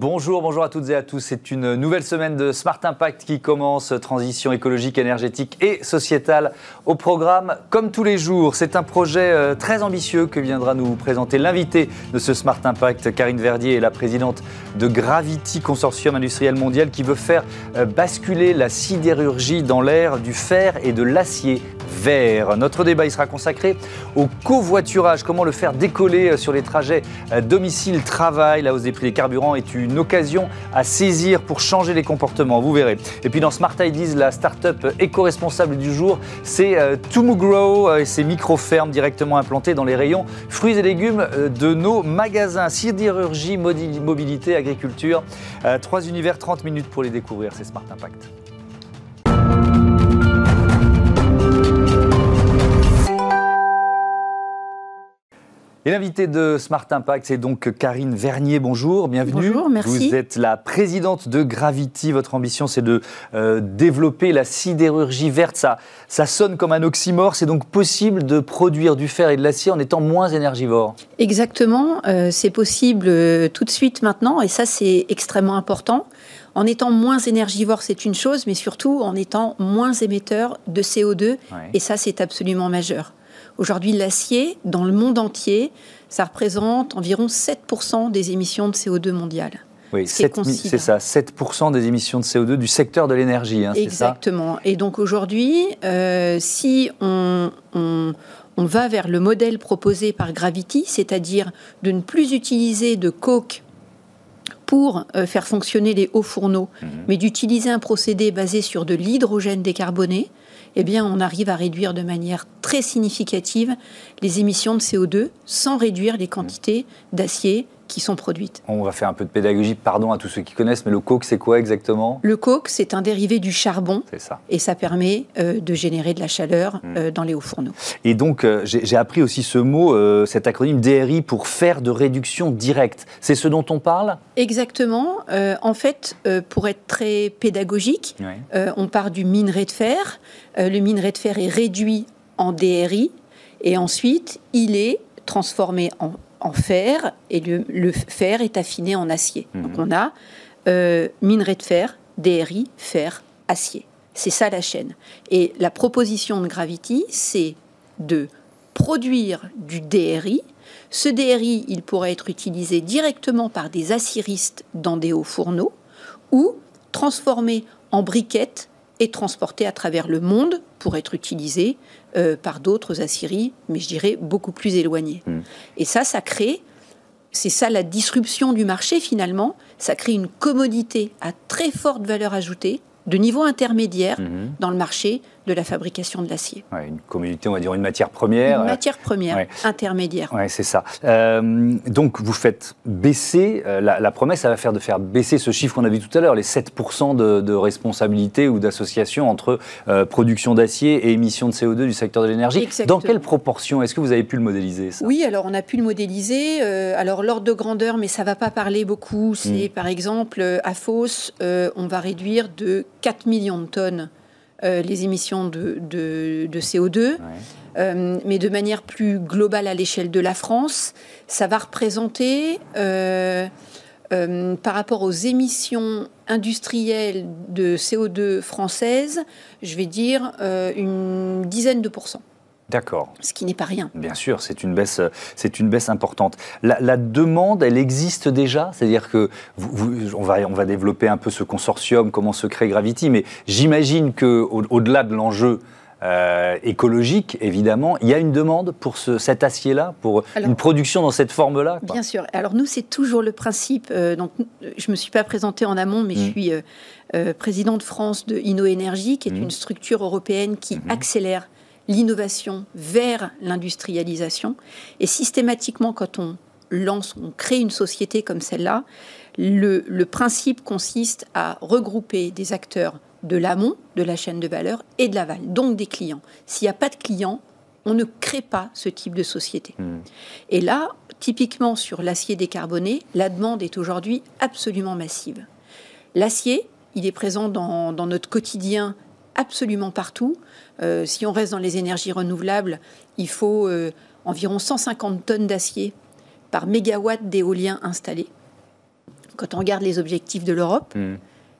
Bonjour, bonjour à toutes et à tous. C'est une nouvelle semaine de Smart Impact qui commence. Transition écologique, énergétique et sociétale au programme comme tous les jours. C'est un projet euh, très ambitieux que viendra nous présenter l'invité de ce Smart Impact, Karine Verdier, est la présidente de Gravity Consortium Industriel Mondial qui veut faire euh, basculer la sidérurgie dans l'ère du fer et de l'acier vert. Notre débat sera consacré au covoiturage, comment le faire décoller euh, sur les trajets domicile-travail. La hausse des prix des carburants est une occasion à saisir pour changer les comportements, vous verrez. Et puis dans Smart Ideas, la start-up éco-responsable du jour, c'est euh, euh, et ses micro-fermes directement implantées dans les rayons fruits et légumes euh, de nos magasins. Sidérurgie, mobilité, agriculture. Euh, trois univers, 30 minutes pour les découvrir, c'est Smart Impact. Et l'invité de Smart Impact, c'est donc Karine Vernier. Bonjour, bienvenue. Bonjour, merci. Vous êtes la présidente de Gravity. Votre ambition, c'est de euh, développer la sidérurgie verte. Ça, ça sonne comme un oxymore. C'est donc possible de produire du fer et de l'acier en étant moins énergivore Exactement. Euh, c'est possible euh, tout de suite maintenant. Et ça, c'est extrêmement important. En étant moins énergivore, c'est une chose, mais surtout en étant moins émetteur de CO2. Ouais. Et ça, c'est absolument majeur. Aujourd'hui, l'acier, dans le monde entier, ça représente environ 7% des émissions de CO2 mondiales. Oui, Ce qui est 7 considérable. c'est ça, 7% des émissions de CO2 du secteur de l'énergie, hein, ça Exactement. Et donc aujourd'hui, euh, si on, on- on va vers le modèle proposé par Gravity, c'est-à-dire de ne plus utiliser de coke pour euh, faire fonctionner les hauts fourneaux, Mhm. mais d'utiliser un procédé basé sur de l'hydrogène décarboné, eh bien, on arrive à réduire de manière très significative les émissions de CO2 sans réduire les quantités d'acier qui sont produites. On va faire un peu de pédagogie, pardon à tous ceux qui connaissent, mais le coke, c'est quoi exactement? Le coke, c'est un dérivé du charbon C'est ça. et ça permet euh, de générer de la chaleur euh, dans les hauts fourneaux. Et donc, euh, j'ai appris aussi ce mot, cet acronyme DRI, pour faire de réduction directe. C'est ce dont on parle? Exactement. En fait, pour être très pédagogique, Oui. on part du minerai de fer. Le minerai de fer est réduit en DRI et ensuite il est transformé en, en fer et le, le fer est affiné en acier. Mhm. Donc on a euh, minerai de fer, DRI, fer, acier. C'est ça la chaîne. Et la proposition de Gravity, c'est de produire du DRI. Ce DRI, il pourrait être utilisé directement par des aciéristes dans des hauts fourneaux ou transformé en briquettes et transporté à travers le monde pour être utilisé euh, par d'autres aciéries, mais je dirais beaucoup plus éloignées. Mm. Et ça, ça crée, c'est ça la disruption du marché finalement, ça crée une commodité à très forte valeur ajoutée de niveau intermédiaire Mhm. dans le marché de la fabrication de l'acier. Ouais, une communauté, on va dire une matière première. Une matière première ouais. intermédiaire. Oui, c'est ça. Euh, donc, vous faites baisser, euh, la, la promesse, ça va faire de faire baisser ce chiffre qu'on a vu tout à l'heure, les 7% de, de responsabilité ou d'association entre euh, production d'acier et émissions de CO2 du secteur de l'énergie. Dans quelle proportion Est-ce que vous avez pu le modéliser ça? Oui, alors on a pu le modéliser. alors l'ordre de grandeur, mais ça va pas parler beaucoup. C'est par exemple à Fos, on va réduire de 4 millions de tonnes euh, les émissions de, de- de CO2. Ouais. Euh, mais de manière plus globale à l'échelle de la France, ça va représenter, euh, par rapport aux émissions industrielles de CO2 françaises, je vais dire une dizaine de pourcents, D'accord. ce qui n'est pas rien. Bien sûr, c'est une baisse, euh, c'est une baisse importante. La, la demande, elle existe déjà, c'est-à-dire que vous- vous- on va on va développer un peu ce consortium, comment se crée Gravity, mais j'imagine que au- au-delà de l'enjeu euh, écologique, évidemment, il y a une demande pour ce, cet acier-là, pour Alors- une production dans cette forme-là. Bien sûr. Alors nous, c'est toujours le principe. euh, donc, je me suis pas présentée en amont, mais je Mm. suis euh, euh, présidente France de InnoEnergie, qui est Mm. une structure européenne qui Mhm. accélère l'innovation vers l'industrialisation. Et systématiquement, quand on lance, on crée une société comme celle-là, le, le principe consiste à regrouper des acteurs de l'amont de la chaîne de valeur et de l'aval, donc des clients. S'il n'y a pas de clients, on ne crée pas ce type de société. Hmm. Et là, typiquement sur l'acier décarboné, la demande est aujourd'hui absolument massive. L'acier, il est présent dans, dans notre quotidien absolument partout. Euh, si on reste dans les énergies renouvelables, il faut euh, environ 150 tonnes d'acier par mégawatt d'éolien installé. quand on regarde les objectifs de l'Europe, Hmm.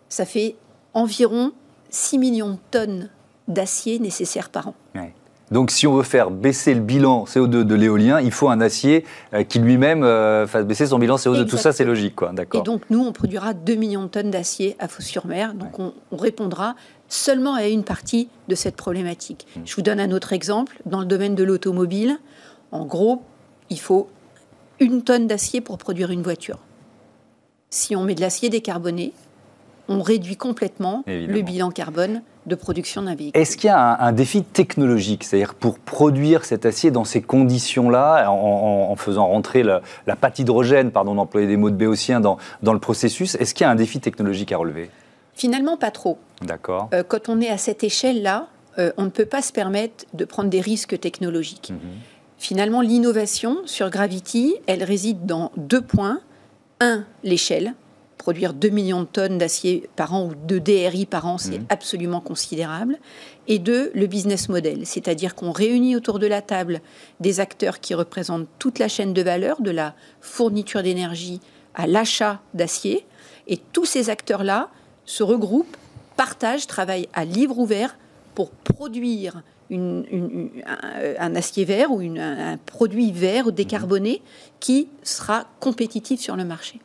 ça fait environ 6 millions de tonnes d'acier nécessaires par an. Ouais. Donc, si on veut faire baisser le bilan CO2 de l'éolien, il faut un acier euh, qui lui-même euh, fasse baisser son bilan CO2. Tout ça, c'est logique, quoi. Et donc, nous, on produira 2 millions de tonnes d'acier à Fos-sur-Mer. Donc, on, on répondra seulement à une partie de cette problématique. Mmh. Je vous donne un autre exemple. Dans le domaine de l'automobile, en gros, il faut une tonne d'acier pour produire une voiture. Si on met de l'acier décarboné, on réduit complètement Évidemment. le bilan carbone de production d'un véhicule. Est-ce qu'il y a un, un défi technologique, c'est-à-dire pour produire cet acier dans ces conditions-là, en, en- en faisant rentrer la, la pâte hydrogène, pardon d'employer des mots de béotien, dans, dans le processus, est-ce qu'il y a un défi technologique à relever? Finalement, pas trop. D'accord. Euh, quand on est à cette échelle-là, euh, on ne peut pas se permettre de prendre des risques technologiques. Mhm. Finalement, l'innovation sur Gravity, elle réside dans deux points. Un, l'échelle. Produire 2 millions de tonnes d'acier par an ou de DRI par an, c'est Mhm. absolument considérable. Et deux, le business model, c'est-à-dire qu'on réunit autour de la table des acteurs qui représentent toute la chaîne de valeur, de la fourniture d'énergie à l'achat d'acier. Et tous ces acteurs-là se regroupent, partagent, travaillent à livre ouvert pour produire une- une- une- un, un acier vert ou une- un, un produit vert décarboné qui sera compétitif sur le marché.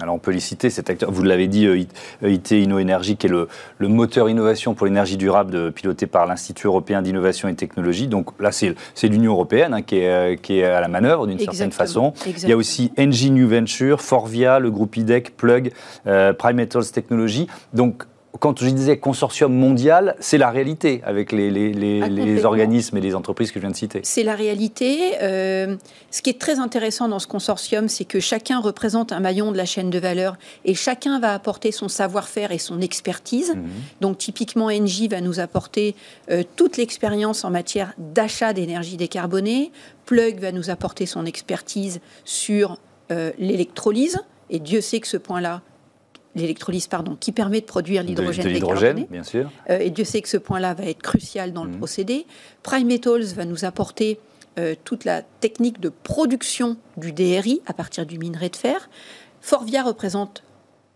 Alors on peut les citer, cet acteur, vous l'avez dit, euh, IT InnoEnergie, qui est le, le moteur innovation pour l'énergie durable de- piloté par l'Institut européen d'innovation et technologie. Donc là, c'est l'Union européenne hein, qui, est, euh, qui est à la manœuvre d'une certaine Exactement, façon. Il y a aussi Engie New Venture, Forvia, le groupe IDEC, Plug, euh, Prime Metals Technology. Donc quand je disais consortium mondial, c'est la réalité avec les, les- les- Ah, les organismes et les entreprises que je viens de citer. C'est la réalité. Euh, ce qui est très intéressant dans ce consortium, c'est que chacun représente un maillon de la chaîne de valeur et chacun va apporter son savoir-faire et son expertise. Mhm. Donc typiquement, Engie va nous apporter euh, toute l'expérience en matière d'achat d'énergie décarbonée. Plug va nous apporter son expertise sur euh, l'électrolyse. Et Dieu sait que ce point-là, l'électrolyse, pardon, qui permet de produire l'hydrogène de l'hydrogène, bien sûr. Euh, et Dieu sait que ce point-là va être crucial dans le Mhm. procédé. Prime Metals va nous apporter euh, toute la technique de production du DRI à partir du minerai de fer. Forvia représente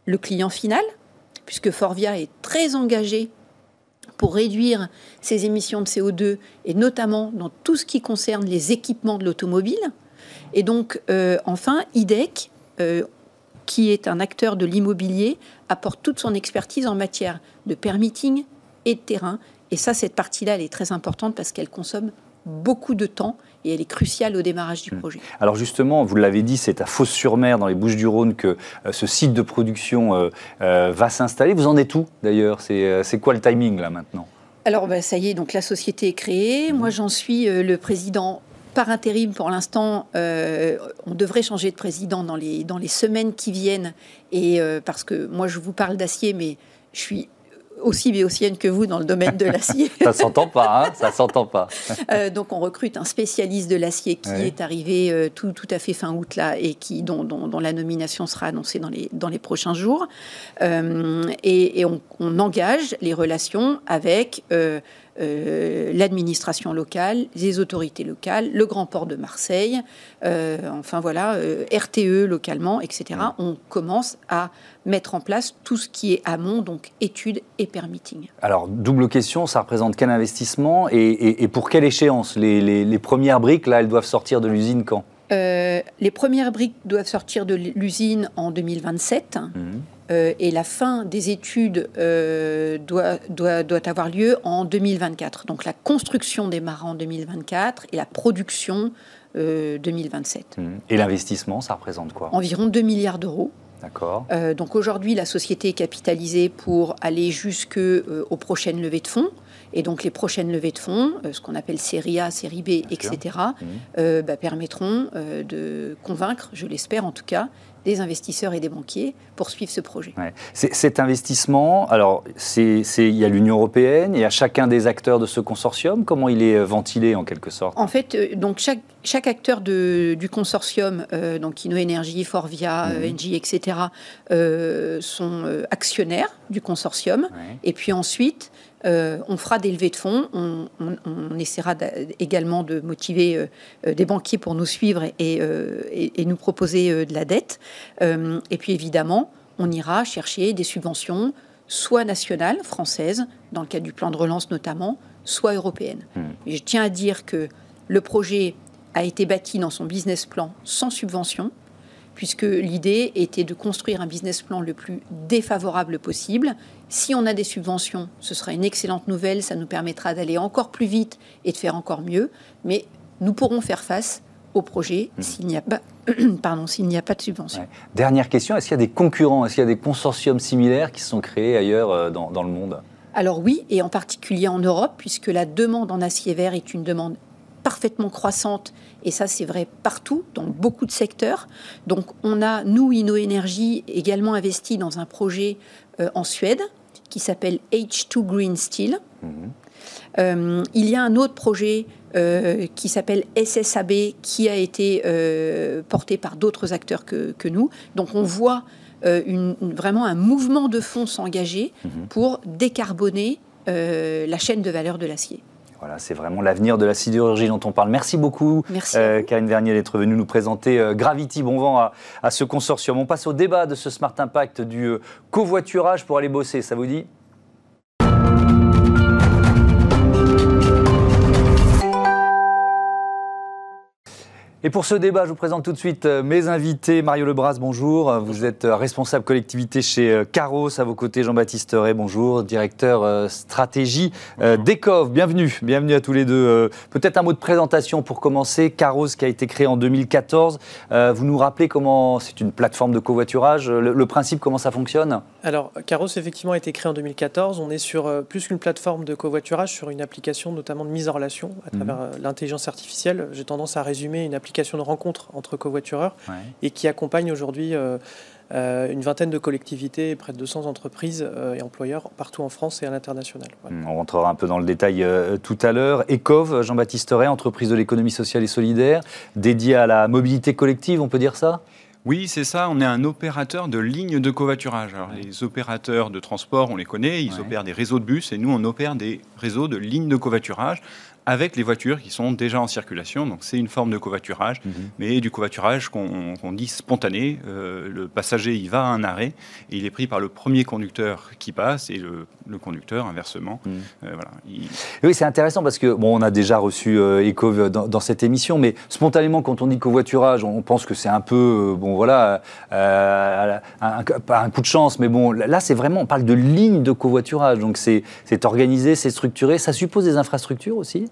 le client final, puisque Forvia est très engagé pour réduire ses émissions de CO2, et notamment dans tout ce qui concerne les équipements de l'automobile. Et donc, euh, enfin, IDEC, qui est un acteur de l'immobilier, apporte toute son expertise en matière de permitting et de terrain. Et ça, cette partie-là, elle est très importante parce qu'elle consomme beaucoup de temps et elle est cruciale au démarrage du projet. Alors justement, vous l'avez dit, c'est à Fos-sur-Mer, dans les Bouches-du-Rhône, que euh, ce site de production euh, euh, va s'installer. Vous en êtes où d'ailleurs? C'est c'est quoi le timing là maintenant? Alors, bah, ça y est, donc la société est créée. Moi, j'en suis euh, le président par intérim pour l'instant. Euh, on devrait changer de président dans les, dans les semaines qui viennent. Et euh, parce que moi, je vous parle d'acier, mais je suis aussi béotienne que vous dans le domaine de l'acier. Ça s'entend pas, hein Ça s'entend pas. Euh, donc on recrute un spécialiste de l'acier qui Ouais. est arrivé tout, tout à fait fin août là et qui dont, dont- dont la nomination sera annoncée dans les, dans les prochains jours. Euh, et et on, on engage les relations avec euh, euh, l'administration locale, les autorités locales, le Grand Port de Marseille, euh, enfin voilà, euh, RTE localement, etc. On commence à mettre en place tout ce qui est amont, donc études et permitting. Alors, double question, ça représente quel investissement et, et- et pour quelle échéance? Les, les- les premières briques, là, elles doivent sortir de l'usine quand? Euh, les premières briques doivent sortir de l'usine en 2027 Mhm. Euh, et la fin des études euh, doit, doit, doit avoir lieu en 2024. Donc la construction démarre en 2024 et la production euh, 2027. Mhm. Et l'investissement, ça représente quoi? Environ 2 milliards d'euros. D'accord. Euh, donc aujourd'hui, la société est capitalisée pour aller jusque euh, aux prochaines levées de fonds. Et donc les prochaines levées de fonds, ce qu'on appelle série A, série B, etc., euh, bah, permettront euh, de convaincre, je l'espère en tout cas, des investisseurs et des banquiers pour suivre ce projet. Ouais. Cet investissement, alors, il y a l'Union européenne, il y a chacun des acteurs de ce consortium. Comment il est euh, ventilé en quelque sorte? En fait, euh, donc chaque, chaque acteur de- du consortium, euh, donc InnoEnergie, Forvia, Mhm. euh, Engie, etc., euh, sont actionnaires du consortium. Ouais. Et puis ensuite, on fera des levées de fonds. On, essaiera également de motiver des banquiers pour nous suivre et, et nous proposer de la dette. et puis évidemment, on ira chercher des subventions, soit nationales, françaises, dans le cadre du plan de relance notamment, soit européennes. Hmm. Mais je tiens à dire que le projet a été bâti dans son business plan sans subvention, puisque l'idée était de construire un business plan le plus défavorable possible. Si on a des subventions, ce sera une excellente nouvelle, ça nous permettra d'aller encore plus vite et de faire encore mieux, mais nous pourrons faire face au projet mmh. s'il n'y a pas, pardon, s'il n'y a pas de subvention. Dernière question, est-ce qu'il y a des concurrents, est-ce qu'il y a des consortiums similaires qui sont créés ailleurs euh, dans, dans le monde? Alors oui, et en particulier en Europe, puisque la demande en acier vert est une demande parfaitement croissante, et ça c'est vrai partout, dans beaucoup de secteurs. Donc on a, nous, InnoEnergy, également investi dans un projet euh, en Suède qui s'appelle H2 Green Steel. Mmh. Euh, il y a un autre projet euh, qui s'appelle SSAB, qui a été euh, porté par d'autres acteurs que, nous. Donc on voit une, vraiment un mouvement de fonds s'engager mhm. pour décarboner la chaîne de valeur de l'acier. Voilà, c'est vraiment l'avenir de la sidérurgie dont on parle. Merci beaucoup, Merci Karine Vernier, d'être venue nous présenter Gravity. Bon vent à, à, ce consortium. On passe au débat de ce Smart Impact du covoiturage pour aller bosser. Ça vous dit? Et pour ce débat, je vous présente tout de suite euh, mes invités. Mario Lebras, bonjour. Vous êtes euh, responsable collectivité chez euh, Caros. À vos côtés, Jean-Baptiste Ray, bonjour. Directeur stratégie d'ECOV. Bienvenue. Bienvenue à tous les deux. Peut-être un mot de présentation pour commencer. Caros qui a été créé en 2014. Vous nous rappelez comment c'est une plateforme de covoiturage. Le, principe, comment ça fonctionne? Alors, Caros, effectivement, a été créé en 2014. On est sur plus qu'une plateforme de covoiturage, sur une application notamment de mise en relation à travers mhm. l'intelligence artificielle. J'ai tendance à résumer une application de rencontre entre covoitureurs et qui accompagne aujourd'hui euh, euh, une vingtaine de collectivités, près de 200 entreprises euh, et employeurs partout en France et à l'international. On rentrera un peu dans le détail tout à l'heure. ECOV, Jean-Baptiste Ray, entreprise de l'économie sociale et solidaire, dédiée à la mobilité collective, on peut dire ça? Oui, c'est ça. On est un opérateur de lignes de covoiturage. Alors, les opérateurs de transport, on les connaît, ils opèrent des réseaux de bus et nous, on opère des réseaux de lignes de covoiturage avec les voitures qui sont déjà en circulation. Donc c'est une forme de covoiturage, mhm. mais du covoiturage qu'on dit spontané. Euh, le passager y va à un arrêt et il est pris par le premier conducteur qui passe et le, conducteur inversement. Mhm. Euh, voilà. Oui, c'est intéressant parce que bon, on a déjà reçu euh, Eco dans, cette émission, mais spontanément quand on dit covoiturage, on pense que c'est un peu bon voilà un, pas un coup de chance, mais bon là c'est vraiment on parle de ligne de covoiturage, donc c'est organisé, c'est structuré. Ça suppose des infrastructures aussi?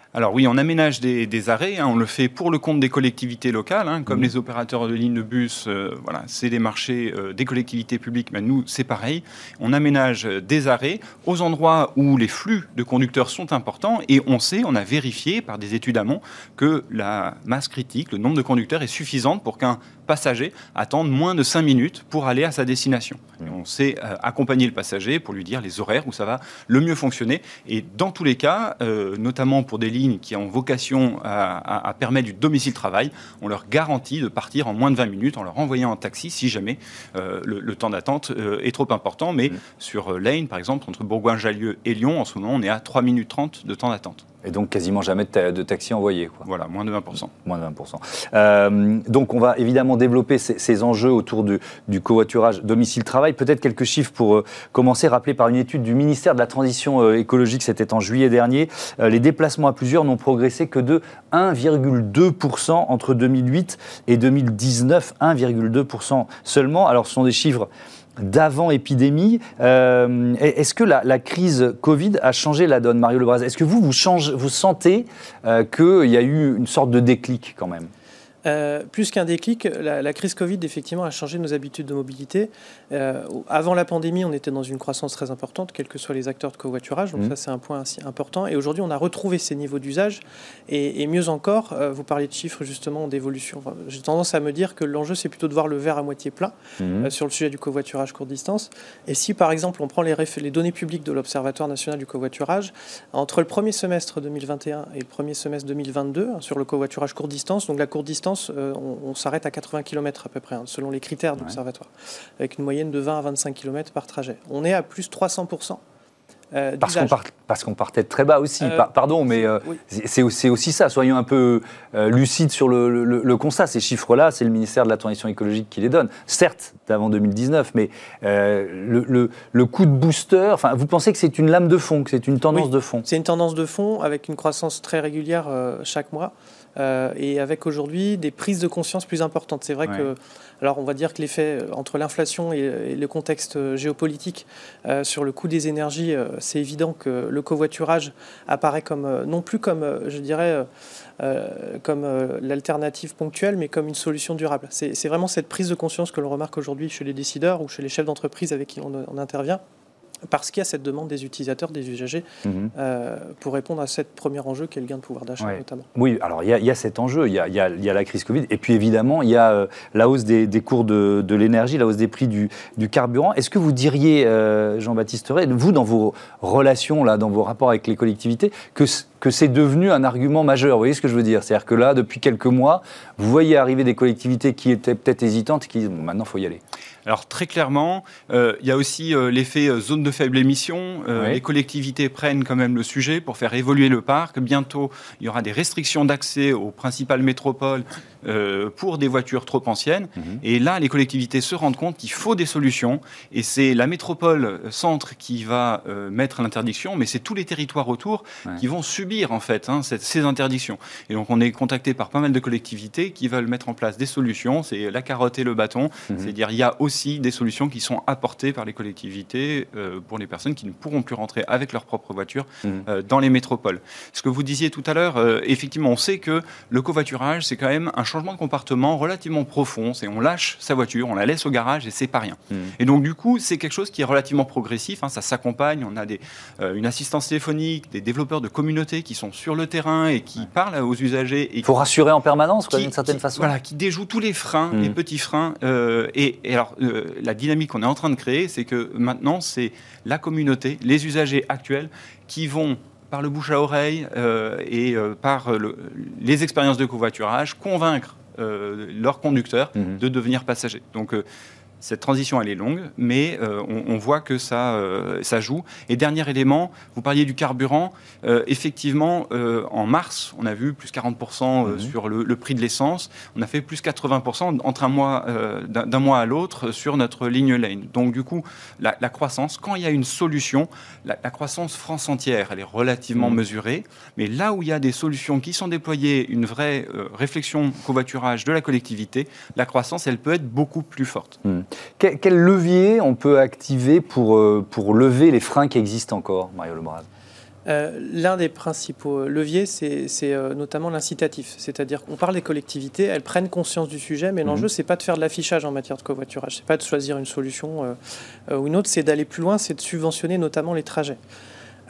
alors oui, on aménage des, arrêts, hein. on le fait pour le compte des collectivités locales, hein. comme mmh. les opérateurs de lignes de bus, euh, voilà, c'est des marchés euh, des collectivités publiques, mais nous c'est pareil. On aménage des arrêts aux endroits où les flux de conducteurs sont importants et on sait, on a vérifié par des études amont que la masse critique, le nombre de conducteurs est suffisante pour qu'un passager attende moins de 5 minutes pour aller à sa destination. on sait euh, accompagner le passager pour lui dire les horaires où ça va le mieux fonctionner. Et dans tous les cas, notamment pour des lignes qui ont vocation à, permettre du domicile-travail, on leur garantit de partir en moins de 20 minutes en leur envoyant un taxi si jamais euh, le, temps d'attente euh, est trop important. Mais mmh. sur euh, Lane, par exemple, entre Bourgoin-Jallieu et Lyon, en ce moment, on est à 3 minutes 30 de temps d'attente. Et donc quasiment jamais de, taxi envoyé. Quoi. Voilà, moins de 20%. Moins de 20%. Euh, donc on va évidemment développer ces, enjeux autour du, du covoiturage domicile-travail. Peut-être quelques chiffres pour euh, commencer, rappelés par une étude du ministère de la Transition euh, écologique, c'était en juillet dernier. les déplacements à plusieurs n'ont progressé que de 1,2% entre 2008 et 2019. 1,2% seulement. Alors ce sont des chiffres d'avant-épidémie. Euh, est-ce que la, crise Covid a changé la donne, Mario Lebras? Est-ce que vous, vous, vous sentez euh, qu'il y a eu une sorte de déclic quand même? Euh, plus qu'un déclic, la, crise Covid effectivement a changé nos habitudes de mobilité. Euh, avant la pandémie, on était dans une croissance très importante, quels que soient les acteurs de covoiturage. Donc mmh. ça, c'est un point assez important. Et aujourd'hui, on a retrouvé ces niveaux d'usage. Et, mieux encore, euh, vous parlez de chiffres justement d'évolution. J'ai tendance à me dire que l'enjeu, c'est plutôt de voir le verre à moitié plein mmh. sur le sujet du covoiturage court distance. Et si par exemple, on prend les, les données publiques de l'Observatoire national du covoiturage, entre le premier semestre 2021 et le premier semestre 2022, hein, sur le covoiturage court distance, donc la courte distance euh, on, s'arrête à 80 km à peu près, hein, selon les critères de l'observatoire, avec une moyenne de 20 à 25 km par trajet. On est à plus 300% euh, Parce qu'on part- parce qu'on partait de très bas aussi, Euh, par- pardon, mais euh, oui. c'est- aussi, ça. Soyons un peu lucides sur le, le- le constat. Ces chiffres-là, c'est le ministère de la Transition écologique qui les donne. Certes, d'avant 2019, mais le, coup de booster, vous pensez que c'est une lame de fond, que c'est une tendance Oui. de fond? C'est une tendance de fond avec une croissance très régulière chaque mois euh, et avec aujourd'hui des prises de conscience plus importantes. C'est vrai Ouais. que, alors on va dire que l'effet euh, entre l'inflation et, et le contexte euh, géopolitique euh, sur le coût des énergies, euh, c'est évident que le covoiturage apparaît comme non plus comme, je dirais, comme l'alternative ponctuelle, mais comme une solution durable. C'est c'est vraiment cette prise de conscience que l'on remarque aujourd'hui chez les décideurs ou chez les chefs d'entreprise avec qui on, on intervient. Parce qu'il y a cette demande des utilisateurs, des usagers, Mhm. euh, pour répondre à ce premier enjeu qui est le gain de pouvoir d'achat Ouais. notamment. Oui, alors il y, a- il y a cet enjeu, il y a, y y la crise Covid, et puis évidemment, il y a euh, la hausse des, des cours de, de l'énergie, la hausse des prix du, du carburant. Est-ce que vous diriez, euh, Jean-Baptiste Ray, vous, dans vos relations, là, dans vos rapports avec les collectivités, que, que c'est devenu un argument majeur Vous voyez ce que je veux dire? C'est-à-dire que là, depuis quelques mois, vous voyez arriver des collectivités qui étaient peut-être hésitantes, qui disent, bon, maintenant, il faut y aller. Alors très clairement, euh, il y a aussi euh, l'effet euh, zone de faible émission. Euh. Les collectivités prennent quand même le sujet pour faire évoluer le parc. Bientôt, il y aura des restrictions d'accès aux principales métropoles euh, pour des voitures trop anciennes. Mhm. Et là, les collectivités se rendent compte qu'il faut des solutions. Et c'est la métropole centre qui va euh, mettre l'interdiction, mais c'est tous les territoires autour Ouais. qui vont subir en fait hein, cette- ces interdictions. Et donc on est contacté par pas mal de collectivités qui veulent mettre en place des solutions. C'est la carotte et le bâton. Mhm. C'est-à-dire il y a aussi des solutions qui sont apportées par les collectivités euh, pour les personnes qui ne pourront plus rentrer avec leur propre voiture Mhm. dans les métropoles. Ce que vous disiez tout à l'heure, effectivement, on sait que le covoiturage, c'est quand même un changement de comportement relativement profond. C'est on lâche sa voiture, on la laisse au garage et c'est pas rien. Mhm. Et donc du coup, c'est quelque chose qui est relativement progressif. hein, ça s'accompagne. On a des, euh, une assistance téléphonique, des développeurs de communautés qui sont sur le terrain et qui parlent aux usagers et Il faut rassurer en permanence, d'une certaine qui- façon. Voilà, qui déjoue tous les freins, Mm. les petits freins. euh, et, et alors, euh, la dynamique qu'on est en train de créer, c'est que maintenant, c'est la communauté, les usagers actuels, qui vont par le bouche à oreille euh, et euh, par le- les expériences de covoiturage convaincre euh, leurs conducteurs Mhm. de devenir passagers. Donc euh, cette transition, elle est longue, mais euh, on, on voit que ça, euh, ça joue. Et dernier élément, vous parliez du carburant. Euh, effectivement, en mars, on a vu plus 40% euh, Mhm. sur le, le prix de l'essence. On a fait plus 80% entre un mois, d'un mois à l'autre sur notre ligne lane. Donc du coup, la, la croissance, quand il y a une solution, la, la croissance France entière, elle est relativement Mhm. mesurée. Mais là où il y a des solutions qui sont déployées, une vraie réflexion covoiturage de la collectivité, la croissance, elle peut être beaucoup plus forte. Quel, quel levier on peut activer pour, euh, pour lever les freins qui existent encore, Mario Lebrun Euh, L'un des principaux leviers, c'est euh, notamment l'incitatif. C'est-à-dire qu'on parle des collectivités, elles prennent conscience du sujet, mais l'enjeu, c'est pas de faire de l'affichage en matière de covoiturage. C'est pas de choisir une solution euh, euh, ou une autre, c'est d'aller plus loin, c'est de subventionner notamment les trajets.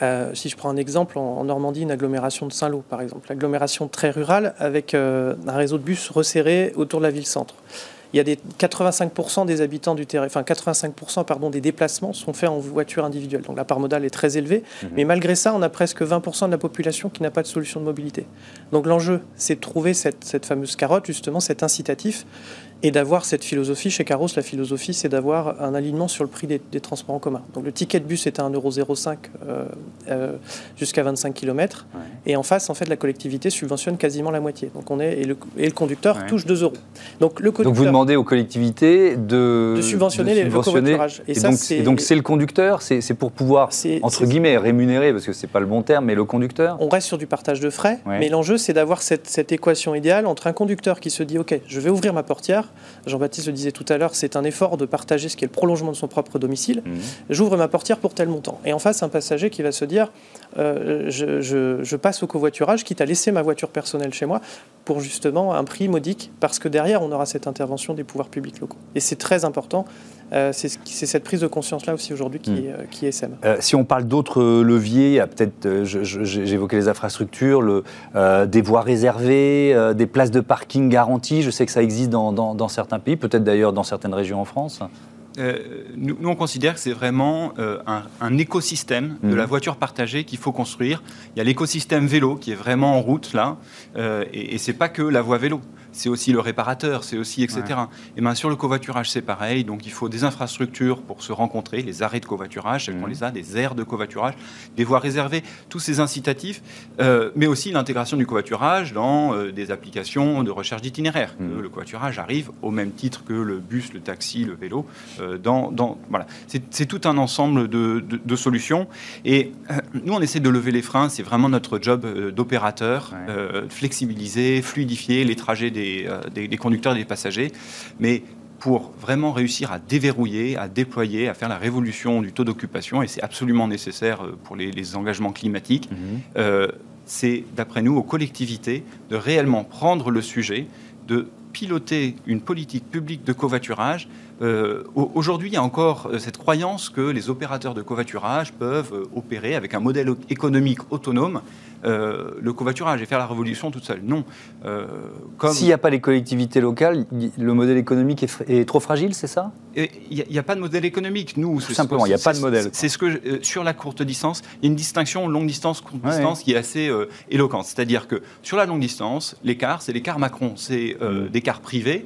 Euh, si je prends un exemple, en, en Normandie, une agglomération de Saint-Lô, par exemple, l'agglomération très rurale avec euh, un réseau de bus resserré autour de la ville-centre. Il y a des 85% des habitants du terrain, enfin 85% pardon, des déplacements sont faits en voiture individuelle. Donc la part modale est très élevée, mais malgré ça, on a presque 20% de la population qui n'a pas de solution de mobilité. Donc l'enjeu, c'est de trouver cette, cette fameuse carotte, justement, cet incitatif, et d'avoir cette philosophie. Chez Caros, la philosophie, c'est d'avoir un alignement sur le prix des, des transports en commun. Donc le ticket de bus est à 1,05€ euh, euh, jusqu'à 25 km, Ouais. Et en face, en fait, la collectivité subventionne quasiment la moitié. Donc on est et le, et le conducteur Ouais. touche 2 euros. Donc le Donc vous demandez aux collectivités de, de subventionner les- le covoiturage. Et, Et ça, donc, c'est- et donc c'est le conducteur, c'est pour pouvoir, entre guillemets, rémunérer, parce que c'est pas le bon terme, mais le conducteur on reste sur du partage de frais, Ouais. mais l'enjeu, c'est d'avoir cette, cette équation idéale entre un conducteur qui se dit Ok, je vais ouvrir ma portière. Jean-Baptiste le disait tout à l'heure, c'est un effort de partager ce qui est le prolongement de son propre domicile. Mhm. J'ouvre ma portière pour tel montant. Et en face, un passager qui va se dire euh, je, je- je passe au covoiturage, quitte à laisser ma voiture personnelle chez moi, pour justement un prix modique, parce que derrière, on aura cette intervention des pouvoirs publics locaux. Et c'est très important. Euh, c'est cette prise de conscience-là aussi aujourd'hui qui, euh, qui est SEM. Euh, si on parle d'autres leviers, peut-être, j'évoquais les infrastructures, le, des voies réservées, des places de parking garanties. Je sais que ça existe dans, dans- dans certains pays, peut-être d'ailleurs dans certaines régions en France. Nous, on considère que c'est vraiment un, écosystème de la mhm. voiture partagée qu'il faut construire. Il y a l'écosystème vélo qui est vraiment en route là, et, et c'est pas que la voie vélo c'est aussi le réparateur, c'est aussi etc. Et bien sur le covoiturage, c'est pareil. Donc il faut des infrastructures pour se rencontrer, les arrêts de covoiturage, on mmh. les a, des aires de covoiturage, des voies réservées, tous ces incitatifs, euh, mais aussi l'intégration du covoiturage dans euh, des applications de recherche d'itinéraire. Mmh. Le covoiturage arrive au même titre que le bus, le taxi, le vélo. Euh, dans, dans, voilà. C'est tout un ensemble de, de, solutions. Et nous, on essaie de lever les freins. C'est vraiment notre job d'opérateur, flexibiliser, fluidifier les trajets des euh, des, conducteurs et des passagers. Mais pour vraiment réussir à déverrouiller, à déployer, à faire la révolution du taux d'occupation, et c'est absolument nécessaire euh, pour les, engagements climatiques, mhm. euh, c'est, d'après nous, aux collectivités de réellement prendre le sujet, de piloter une politique publique de covoiturage. Aujourd'hui, il y a encore cette croyance que les opérateurs de covoiturage peuvent opérer avec un modèle économique autonome euh, le covoiturage et faire la révolution toute seule. Non. Euh, S'il n'y a pas les collectivités locales, le modèle économique est, trop fragile, c'est ça? Il n'y a, pas de modèle économique. Nous, Tout simplement, il n'y a pas de modèle. C'est ce que euh, sur la courte distance, il y a une distinction longue distance courte distance qui est assez éloquente. C'est-à-dire que sur la longue distance, l'écart, c'est l'écart Macron, c'est mm. des cars privés.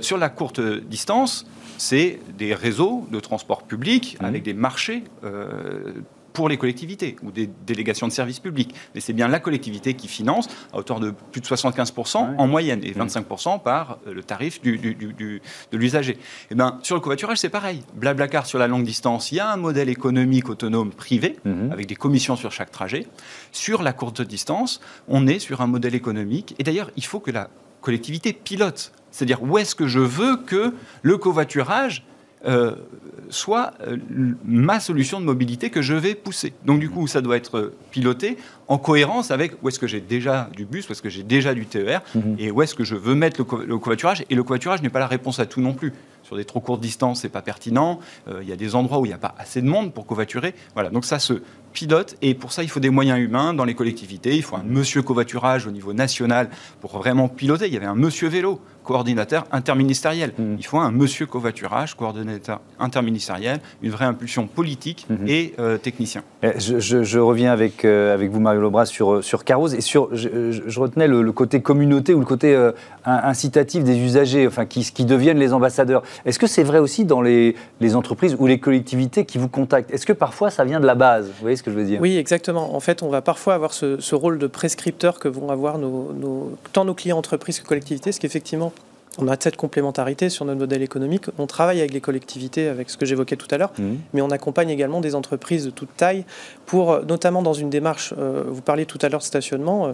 sur la courte distance, c'est des réseaux de transport public mm. avec des marchés pour les collectivités ou des délégations de services publics. Mais c'est bien la collectivité qui finance à hauteur de plus de 75% en moyenne et 25% par euh, le tarif du, de l'usager. Et eh ben, sur le covoiturage, c'est pareil. Blablacar sur la longue distance, il y a un modèle économique autonome privé mhm. avec des commissions sur chaque trajet. Sur la courte distance, on est sur un modèle économique. Et d'ailleurs, il faut que la collectivité pilote. C'est-à-dire où est-ce que je veux que le covoiturage euh, soit euh, ma solution de mobilité que je vais pousser. Donc du coup, ça doit être piloté en cohérence avec où est-ce que j'ai déjà du bus, où est-ce que j'ai déjà du TER, mhm. et où est-ce que je veux mettre le, covoiturage. Et le covoiturage n'est pas la réponse à tout non plus. Sur des trop courtes distances, c'est pas pertinent. Euh, il y a des endroits où il n'y a pas assez de monde pour covoiturer. Voilà, donc ça se pilote, et pour ça, il faut des moyens humains dans les collectivités. Il faut un monsieur covoiturage au niveau national pour vraiment piloter. Il y avait un monsieur vélo coordinateur interministériel. Mmh. Il faut un monsieur covoiturage, coordinateur interministériel, une vraie impulsion politique mmh. et euh, technicien. Eh, je, reviens avec, euh, avec vous, Mario Lebras, sur, sur Caros. Et sur, je, retenais le, côté communauté ou le côté incitatif des usagers, enfin, qui, qui deviennent les ambassadeurs. Est-ce que c'est vrai aussi dans les, les, entreprises ou les collectivités qui vous contactent? Est-ce que parfois ça vient de la base? Vous voyez ce que je veux dire? Oui, exactement. En fait, on va parfois avoir ce, ce rôle de prescripteur que vont avoir nos, nos, tant nos clients entreprises que collectivités, ce qui effectivement on a cette complémentarité sur notre modèle économique. On travaille avec les collectivités, avec ce que j'évoquais tout à l'heure, mmh. mais on accompagne également des entreprises de toute taille pour, euh, notamment dans une démarche, euh, vous parliez tout à l'heure de stationnement, euh,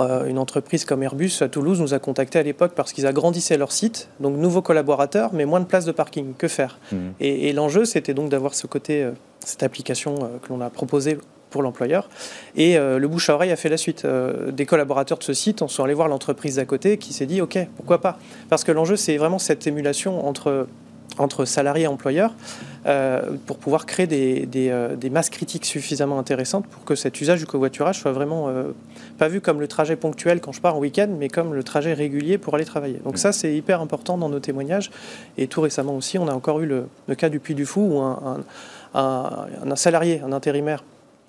une entreprise comme Airbus à Toulouse nous a contacté à l'époque parce qu'ils agrandissaient leur site, donc nouveaux collaborateurs, mais moins de places de parking. Que faire mmh. Et, l'enjeu, c'était donc d'avoir ce côté, cette application que l'on a proposée pour l'employeur. Et euh, le bouche à oreille a fait la suite. Euh, des collaborateurs de ce site on sont allés voir l'entreprise d'à côté qui s'est dit OK, pourquoi pas? Parce que l'enjeu, c'est vraiment cette émulation entre, entre salariés et employeurs euh, pour pouvoir créer des, des, masses critiques suffisamment intéressantes pour que cet usage du covoiturage soit vraiment pas vu comme le trajet ponctuel quand je pars en week-end, mais comme le trajet régulier pour aller travailler. Donc ça, c'est hyper important dans nos témoignages. Et tout récemment aussi, on a encore eu le, cas du Puy du Fou où un, un salarié, un intérimaire,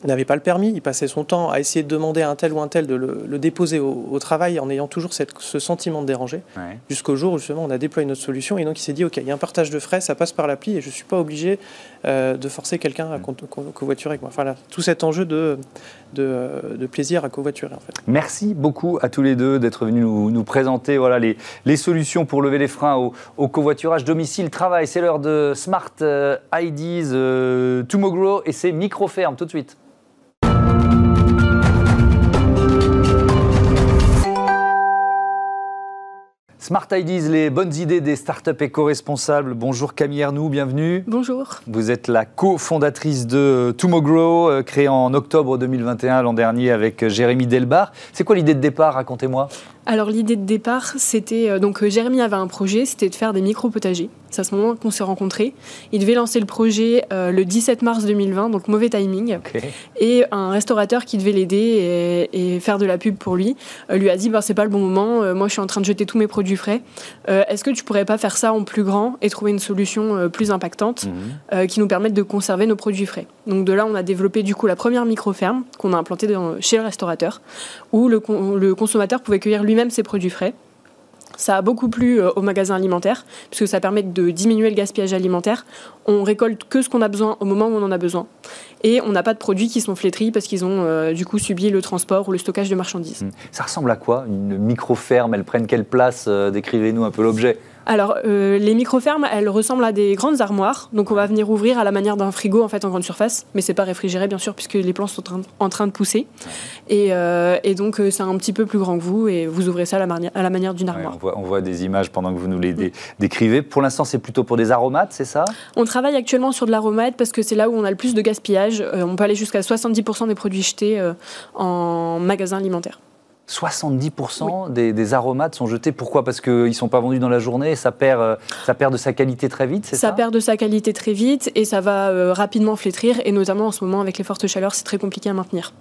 n'avait pas le permis, il passait son temps à essayer de demander à un tel ou un tel de le, déposer au, travail en ayant toujours cette, ce sentiment de déranger, jusqu'au jour où justement on a déployé notre solution et donc il s'est dit ok, il y a un partage de frais, ça passe par l'appli et je ne suis pas obligé euh, de forcer quelqu'un à mm. covoiturer avec moi. Enfin, tout cet enjeu de, de, plaisir à covoiturer en fait. Merci beaucoup à tous les deux d'être venus nous, présenter voilà, les, les, solutions pour lever les freins au, au covoiturage domicile, travail. C'est l'heure de Smart euh, IDs, euh, Tomorrow et c'est micro-ferme tout de suite. Smart Ideas, les bonnes idées des startups éco-responsables. Bonjour Camille Ernou, bienvenue. Bonjour. Vous êtes la cofondatrice de Tomorrow, euh, créée en octobre 2021, l'an dernier, avec euh, Jérémy Delbar. C'est quoi l'idée de départ? Racontez-moi. Alors l'idée de départ, c'était euh, donc Jérémy avait un projet, c'était de faire des micro potagers. C'est à ce moment qu'on s'est rencontrés. Il devait lancer le projet euh, le 17 mars 2020, donc mauvais timing. Et un restaurateur qui devait l'aider et, faire de la pub pour lui euh, lui a dit bah, c'est pas le bon moment, euh, moi je suis en train de jeter tous mes produits frais. Est-ce que tu pourrais pas faire ça en plus grand et trouver une solution plus impactante mhm. qui nous permette de conserver nos produits frais? Donc de là, on a développé du coup la première micro-ferme qu'on a implantée chez le restaurateur où le, le consommateur pouvait cueillir lui-même ses produits frais. Ça a beaucoup plu euh, aux magasins alimentaires, puisque ça permet de diminuer le gaspillage alimentaire. On récolte que ce qu'on a besoin au moment où on en a besoin. Et on n'a pas de produits qui sont flétris parce qu'ils ont euh, du coup subi le transport ou le stockage de marchandises. Mmh. Ça ressemble à quoi? Une micro-ferme, elles prennent quelle place euh, Décrivez-nous un peu l'objet? Alors, euh, les micro-fermes, elles ressemblent à des grandes armoires. Donc, on va venir ouvrir à la manière d'un frigo, en fait, en grande surface. Mais c'est pas réfrigéré, bien sûr, puisque les plantes sont en train de pousser. Et, euh, donc, euh, c'est un petit peu plus grand que vous. Et vous ouvrez ça à la, manière d'une armoire. on, voit, des images pendant que vous nous les décrivez. Pour l'instant, c'est plutôt pour des aromates, c'est ça? On travaille actuellement sur de l'aromate parce que c'est là où on a le plus de gaspillage. on peut aller jusqu'à 70% des produits jetés en magasin alimentaire. 70% des, aromates sont jetés. Pourquoi? Parce qu'ils ne sont pas vendus dans la journée et ça perd, euh, ça perd de sa qualité très vite, c'est ça Ça? perd de sa qualité très vite et ça va euh, rapidement flétrir. Et notamment en ce moment, avec les fortes chaleurs, c'est très compliqué à maintenir.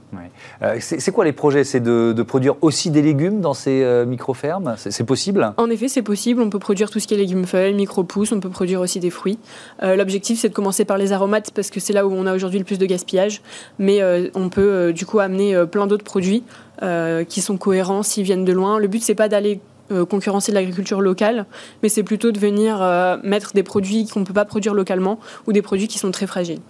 Euh, c'est quoi les projets? C'est de, produire aussi des légumes dans ces micro-fermes? C'est possible? En effet, c'est possible. On peut produire tout ce qui est légumes feuilles, micro-pousses, on peut produire aussi des fruits. L'objectif, c'est de commencer par les aromates parce que c'est là où on a aujourd'hui le plus de gaspillage. Mais on peut du coup amener plein d'autres produits. Euh, qui sont cohérents s'ils viennent de loin. Le but, c'est pas d'aller euh, concurrencer l'agriculture locale, mais c'est plutôt de venir euh, mettre des produits qu'on ne peut pas produire localement ou des produits qui sont très fragiles.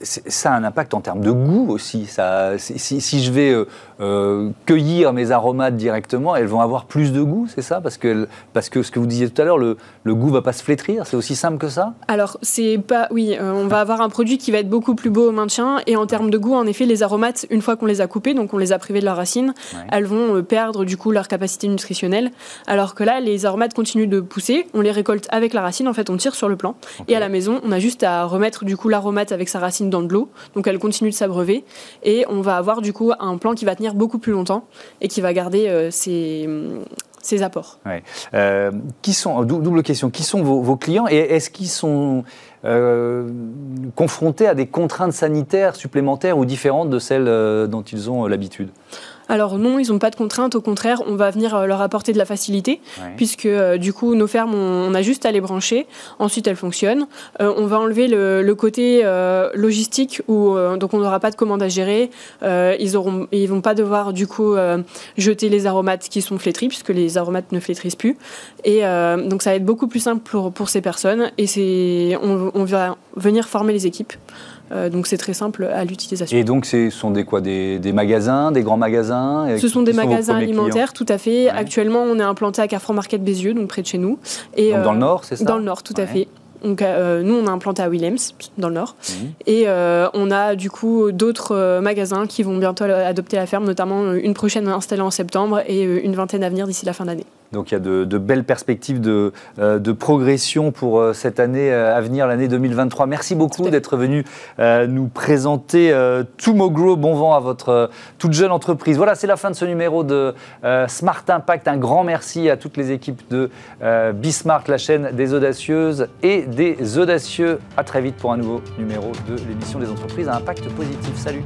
Ça a un impact en termes de goût aussi. Ça, si, si, je vais euh, euh, cueillir mes aromates directement, elles vont avoir plus de goût, c'est ça? Parce que, parce que ce que vous disiez tout à l'heure, le, le goût va pas se flétrir, c'est aussi simple que ça? Alors, c'est pas. Oui, euh, on va avoir un produit qui va être beaucoup plus beau au maintien. Et en termes de goût, en effet, les aromates, une fois qu'on les a coupés, donc on les a privés de leur racine, elles vont perdre du coup leur capacité nutritionnelle. Alors que là, les aromates continuent de pousser, on les récolte avec la racine, en fait, on tire sur le plant. Et à la maison, on a juste à remettre du coup l'aromate avec sa racine dans de l'eau, donc elle continue de s'abreuver, et on va avoir du coup un plan qui va tenir beaucoup plus longtemps et qui va garder euh, ses, apports. Euh, qui sont, double question, qui sont vos, clients et est-ce qu'ils sont euh, confrontés à des contraintes sanitaires supplémentaires ou différentes de celles dont ils ont l'habitude? Alors non, ils n'ont pas de contraintes, au contraire, on va venir euh, leur apporter de la facilité, puisque euh, du coup, nos fermes, on, a juste à les brancher, ensuite elles fonctionnent. Euh, on va enlever le, côté logistique, où donc on n'aura pas de commande à gérer, ils ne ils vont pas devoir du coup jeter les aromates qui sont flétris, puisque les aromates ne flétrissent plus. Et donc ça va être beaucoup plus simple pour, pour ces personnes, et on, on va venir former les équipes. Euh, donc c'est très simple à l'utilisation. Et donc ce sont des quoi? Des, magasins, des grands magasins Ce sont des magasins alimentaires, tout à fait. Actuellement, on est implanté à Carrefour Market Bézieux, donc près de chez nous. Et, dans le euh, Nord, c'est ça? Dans le Nord, tout à fait. Donc, euh, nous, on a implanté à Williams, dans le Nord. Mhm. Et on a du coup d'autres magasins qui vont bientôt adopter la ferme, notamment une prochaine installée en septembre et une vingtaine à venir d'ici la fin d'année. Donc il y a de, belles perspectives de, euh, progression pour euh, cette année euh, à venir, l'année 2023. Merci beaucoup d'être venu nous présenter Tomogro. Bon vent à votre toute jeune entreprise. Voilà, c'est la fin de ce numéro de Smart Impact. Un grand merci à toutes les équipes de Bismart, la chaîne des audacieuses et des audacieux. À très vite pour un nouveau numéro de l'émission des entreprises à impact positif. Salut